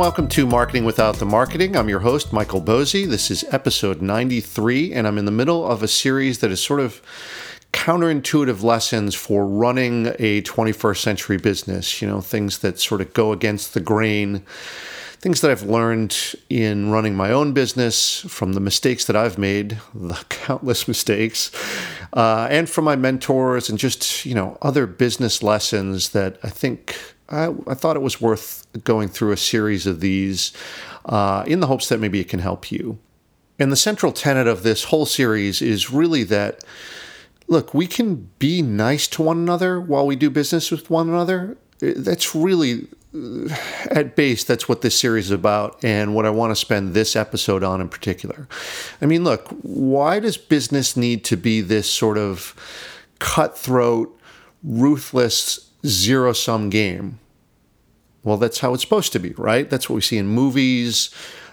welcome to Marketing Without the Marketing. I'm your host, Michael Boezi. This is episode 93, and I'm in the middle of a series that is sort of counterintuitive lessons for running a 21st century business, you know, things that sort of go against the grain, things that I've learned in running my own business from the mistakes that I've made, the countless mistakes, uh, and from my mentors and just, you know, other business lessons that I think I, I thought it was worth going through a series of these uh, in the hopes that maybe it can help you. And the central tenet of this whole series is really that look, we can be nice to one another while we do business with one another. That's really, uh, at base, that's what this series is about, and what I want to spend this episode on in particular. I mean, look, why does business need to be this sort of cutthroat, ruthless, zero sum game? Well, that's how it's supposed to be, right? That's what we see in movies,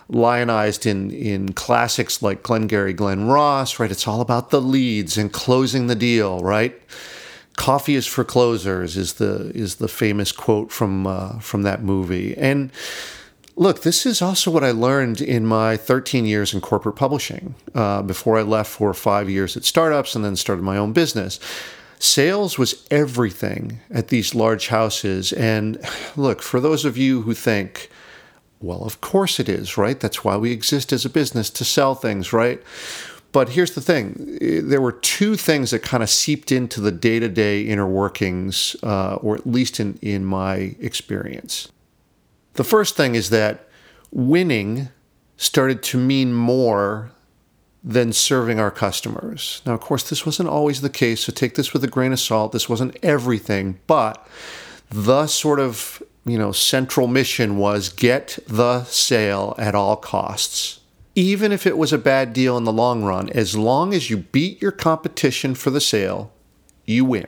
lionized in in classics like Glengarry Glen Ross, right? It's all about the leads and closing the deal, right? Coffee is for closers is the is the famous quote from uh, from that movie. And look, this is also what I learned in my 13 years in corporate publishing uh, before I left for five years at startups and then started my own business. Sales was everything at these large houses. And look, for those of you who think, well, of course it is, right? That's why we exist as a business to sell things, right? But here's the thing there were two things that kind of seeped into the day to day inner workings, uh, or at least in, in my experience. The first thing is that winning started to mean more than serving our customers. Now, of course, this wasn't always the case, so take this with a grain of salt. This wasn't everything, but the sort of you know, central mission was get the sale at all costs. Even if it was a bad deal in the long run, as long as you beat your competition for the sale, you win.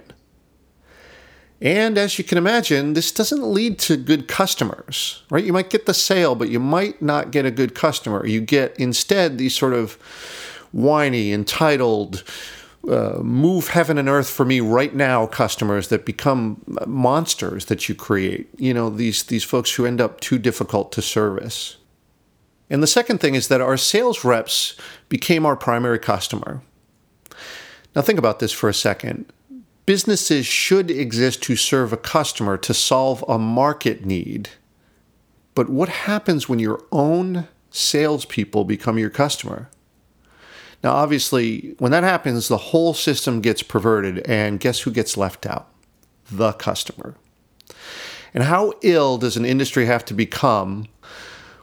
And as you can imagine, this doesn't lead to good customers, right? You might get the sale, but you might not get a good customer. You get instead these sort of whiny, entitled, uh, move heaven and earth for me right now customers that become monsters that you create you know these these folks who end up too difficult to service and the second thing is that our sales reps became our primary customer now think about this for a second businesses should exist to serve a customer to solve a market need but what happens when your own salespeople become your customer now, obviously, when that happens, the whole system gets perverted, and guess who gets left out? The customer. And how ill does an industry have to become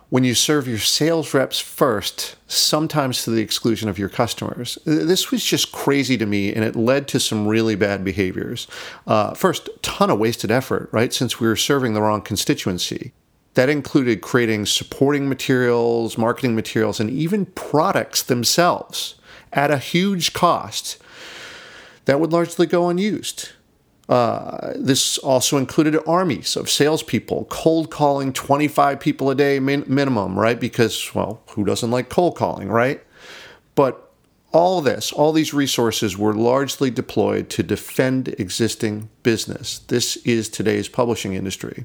when you serve your sales reps first, sometimes to the exclusion of your customers? This was just crazy to me, and it led to some really bad behaviors. Uh, first, ton of wasted effort, right? Since we were serving the wrong constituency. That included creating supporting materials, marketing materials, and even products themselves at a huge cost that would largely go unused. Uh, this also included armies of salespeople, cold calling 25 people a day min- minimum, right? Because, well, who doesn't like cold calling, right? But all this, all these resources were largely deployed to defend existing business. This is today's publishing industry.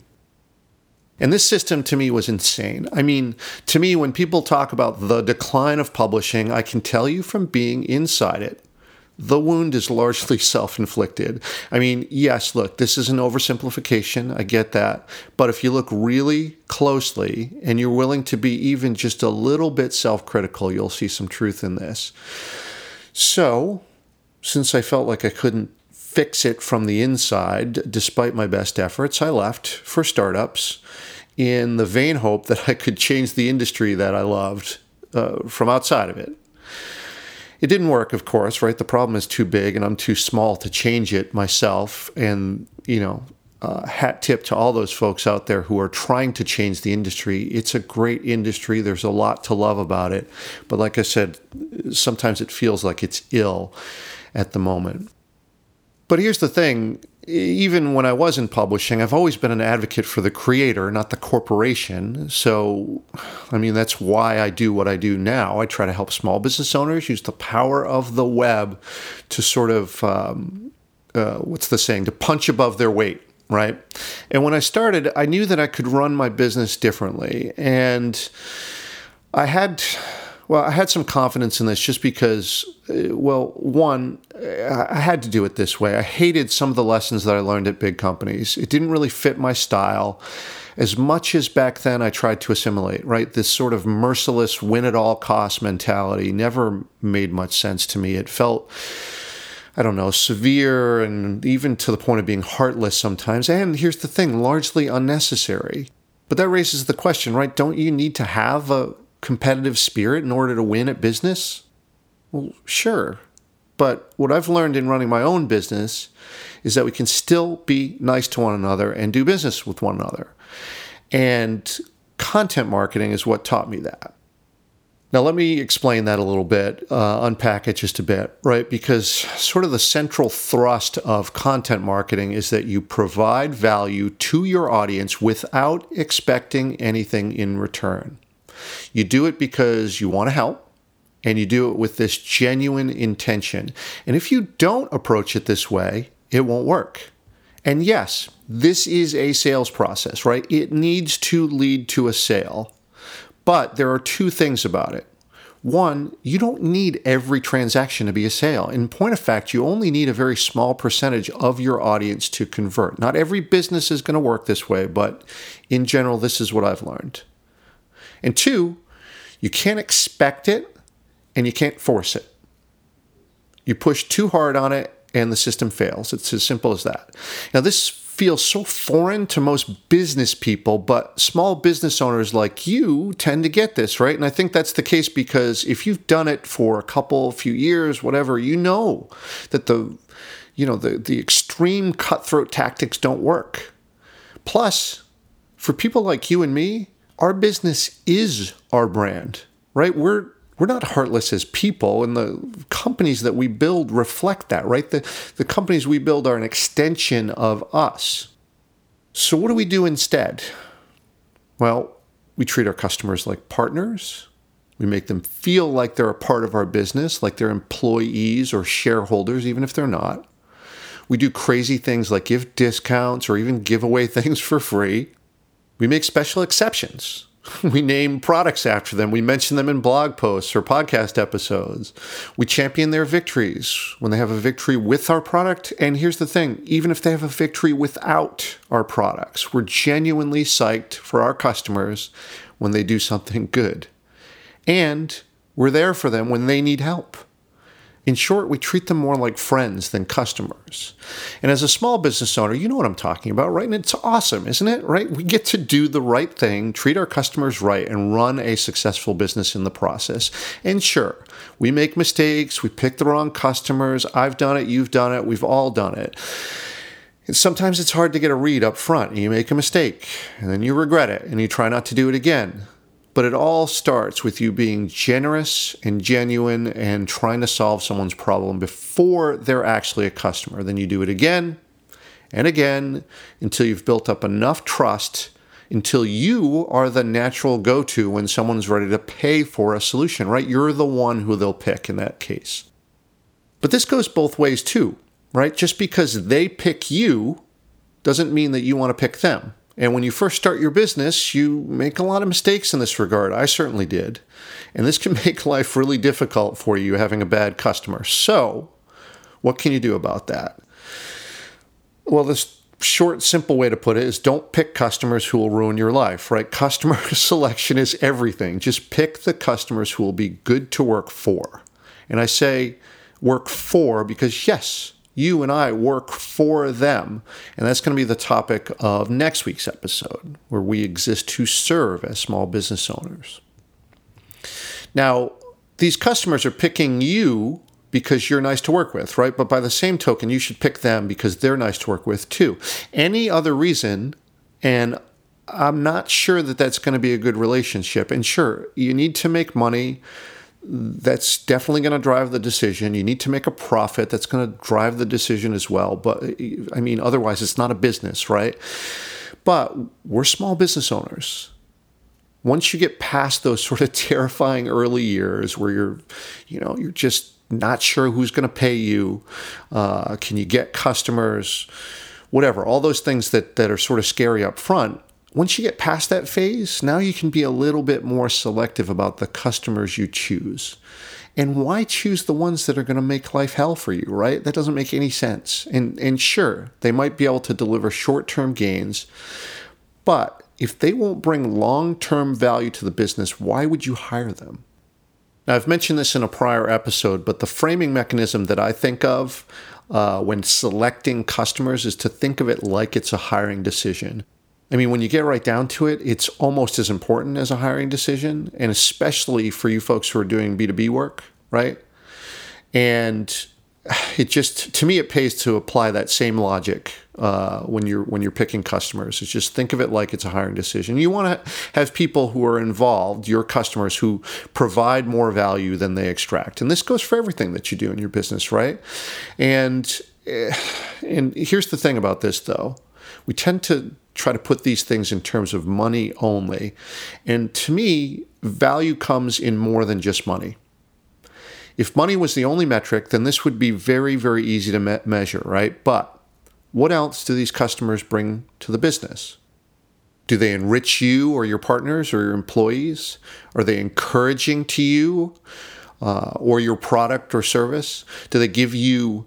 And this system to me was insane. I mean, to me, when people talk about the decline of publishing, I can tell you from being inside it, the wound is largely self inflicted. I mean, yes, look, this is an oversimplification. I get that. But if you look really closely and you're willing to be even just a little bit self critical, you'll see some truth in this. So, since I felt like I couldn't fix it from the inside, despite my best efforts, I left for startups in the vain hope that I could change the industry that I loved uh, from outside of it. It didn't work, of course, right? The problem is too big and I'm too small to change it myself. And, you know, uh, hat tip to all those folks out there who are trying to change the industry. It's a great industry. There's a lot to love about it. But like I said, sometimes it feels like it's ill at the moment. But here's the thing even when I was in publishing, I've always been an advocate for the creator, not the corporation. So, I mean, that's why I do what I do now. I try to help small business owners use the power of the web to sort of, um, uh, what's the saying, to punch above their weight. right? And when I started, I knew that I could run my business differently. And I had, well, I had some confidence in this just because, uh, well, one, I had to do it this way. I hated some of the lessons that I learned at big companies. It didn't really fit my style. As much as back then I tried to assimilate, right? This sort of merciless win at all cost mentality never made much sense to me. It felt, I don't know, severe and even to the point of being heartless sometimes. And here's the thing largely unnecessary. But that raises the question, right? Don't you need to have a competitive spirit in order to win at business? Well, sure. But what I've learned in running my own business is that we can still be nice to one another and do business with one another. And content marketing is what taught me that. Now, let me explain that a little bit, uh, unpack it just a bit, right? Because sort of the central thrust of content marketing is that you provide value to your audience without expecting anything in return. You do it because you want to help and you do it with this genuine intention. And if you don't approach it this way, it won't work. And yes, this is a sales process, right? It needs to lead to a sale. But there are two things about it. One, you don't need every transaction to be a sale. In point of fact, you only need a very small percentage of your audience to convert. Not every business is going to work this way, but in general, this is what I've learned. And two, you can't expect it and you can't force it. You push too hard on it and the system fails. It's as simple as that. Now, this feels so foreign to most business people, but small business owners like you tend to get this, right? And I think that's the case because if you've done it for a couple, few years, whatever, you know that the you know the, the extreme cutthroat tactics don't work. Plus, for people like you and me, our business is our brand, right? We're we're not heartless as people, and the companies that we build reflect that, right? The, the companies we build are an extension of us. So, what do we do instead? Well, we treat our customers like partners. We make them feel like they're a part of our business, like they're employees or shareholders, even if they're not. We do crazy things like give discounts or even give away things for free. We make special exceptions We name products after them. We mention them in blog posts or podcast episodes. We champion their victories when they have a victory with our product. And here's the thing even if they have a victory without our products, we're genuinely psyched for our customers when they do something good. And we're there for them when they need help. In short, we treat them more like friends than customers. And as a small business owner, you know what I'm talking about, right? And it's awesome, isn't it? Right? We get to do the right thing, treat our customers right, and run a successful business in the process. And sure, we make mistakes, we pick the wrong customers. I've done it, you've done it, we've all done it. Sometimes it's hard to get a read up front, and you make a mistake, and then you regret it, and you try not to do it again. But it all starts with you being generous and genuine and trying to solve someone's problem before they're actually a customer. Then you do it again and again until you've built up enough trust until you are the natural go to when someone's ready to pay for a solution, right? You're the one who they'll pick in that case. But this goes both ways too, right? Just because they pick you doesn't mean that you want to pick them. And when you first start your business, you make a lot of mistakes in this regard. I certainly did. And this can make life really difficult for you having a bad customer. So, what can you do about that? Well, this short, simple way to put it is don't pick customers who will ruin your life, right? Customer selection is everything. Just pick the customers who will be good to work for. And I say work for because, yes, you and I work for them. And that's going to be the topic of next week's episode, where we exist to serve as small business owners. Now, these customers are picking you because you're nice to work with, right? But by the same token, you should pick them because they're nice to work with too. Any other reason, and I'm not sure that that's going to be a good relationship. And sure, you need to make money that's definitely going to drive the decision. You need to make a profit. That's going to drive the decision as well. But I mean, otherwise, it's not a business, right? But we're small business owners. Once you get past those sort of terrifying early years where you're, you know, you're just not sure who's going to pay you, uh, can you get customers? whatever, all those things that, that are sort of scary up front. Once you get past that phase, now you can be a little bit more selective about the customers you choose. And why choose the ones that are going to make life hell for you, right? That doesn't make any sense. And and sure, they might be able to deliver short-term gains, but if they won't bring long-term value to the business, why would you hire them? Now, I've mentioned this in a prior episode, but the framing mechanism that I think of uh, when selecting customers is to think of it like it's a hiring decision. I mean, when you get right down to it, it's almost as important as a hiring decision, and especially for you folks who are doing B2B work, right? And it just to me it pays to apply that same logic uh, when you're when you're picking customers. It's just think of it like it's a hiring decision. You want to have people who are involved, your customers who provide more value than they extract, and this goes for everything that you do in your business, right? And eh, and here's the thing about this though, we tend to try to put these things in terms of money only, and to me, value comes in more than just money. If money was the only metric, then this would be very, very easy to me- measure, right? But what else do these customers bring to the business? Do they enrich you or your partners or your employees? Are they encouraging to you uh, or your product or service? Do they give you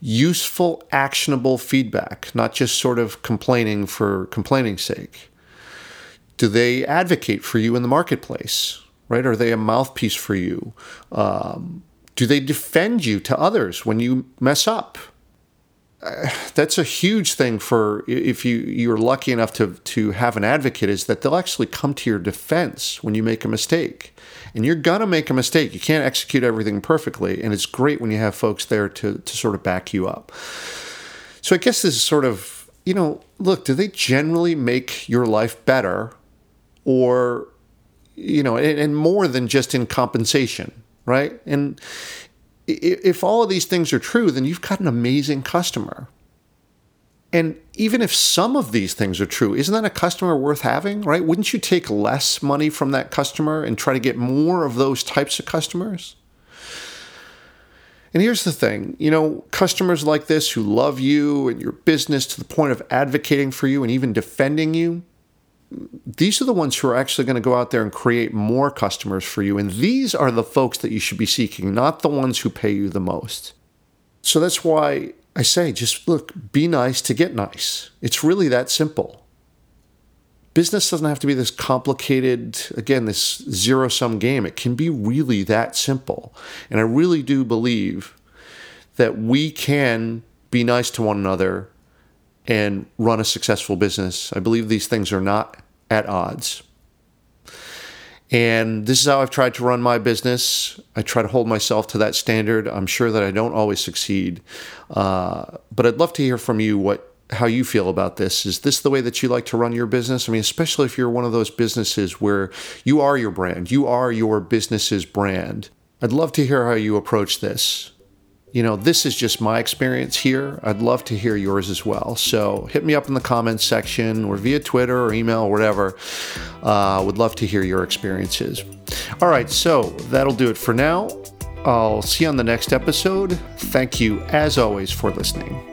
useful, actionable feedback, not just sort of complaining for complaining's sake? Do they advocate for you in the marketplace? right? Are they a mouthpiece for you? Um, do they defend you to others when you mess up? That's a huge thing for if you you're lucky enough to to have an advocate is that they'll actually come to your defense when you make a mistake. And you're gonna make a mistake. You can't execute everything perfectly, and it's great when you have folks there to to sort of back you up. So I guess this is sort of you know, look, do they generally make your life better, or you know, and, and more than just in compensation, right? And if all of these things are true, then you've got an amazing customer. And even if some of these things are true, isn't that a customer worth having, right? Wouldn't you take less money from that customer and try to get more of those types of customers? And here's the thing you know, customers like this who love you and your business to the point of advocating for you and even defending you, these are the ones who are actually going to go out there and create more customers for you. And these are the folks that you should be seeking, not the ones who pay you the most. So that's why I say just look, be nice to get nice. It's really that simple. Business doesn't have to be this complicated, again, this zero sum game. It can be really that simple. And I really do believe that we can be nice to one another and run a successful business. I believe these things are not at odds. And this is how I've tried to run my business. I try to hold myself to that standard. I'm sure that I don't always succeed, uh, but I'd love to hear from you what how you feel about this. Is this the way that you like to run your business? I mean, especially if you're one of those businesses where you are your brand, you are your business's brand. I'd love to hear how you approach this you know, this is just my experience here. I'd love to hear yours as well. So hit me up in the comments section or via Twitter or email or whatever. Uh, would love to hear your experiences. All right, so that'll do it for now. I'll see you on the next episode. Thank you, as always, for listening.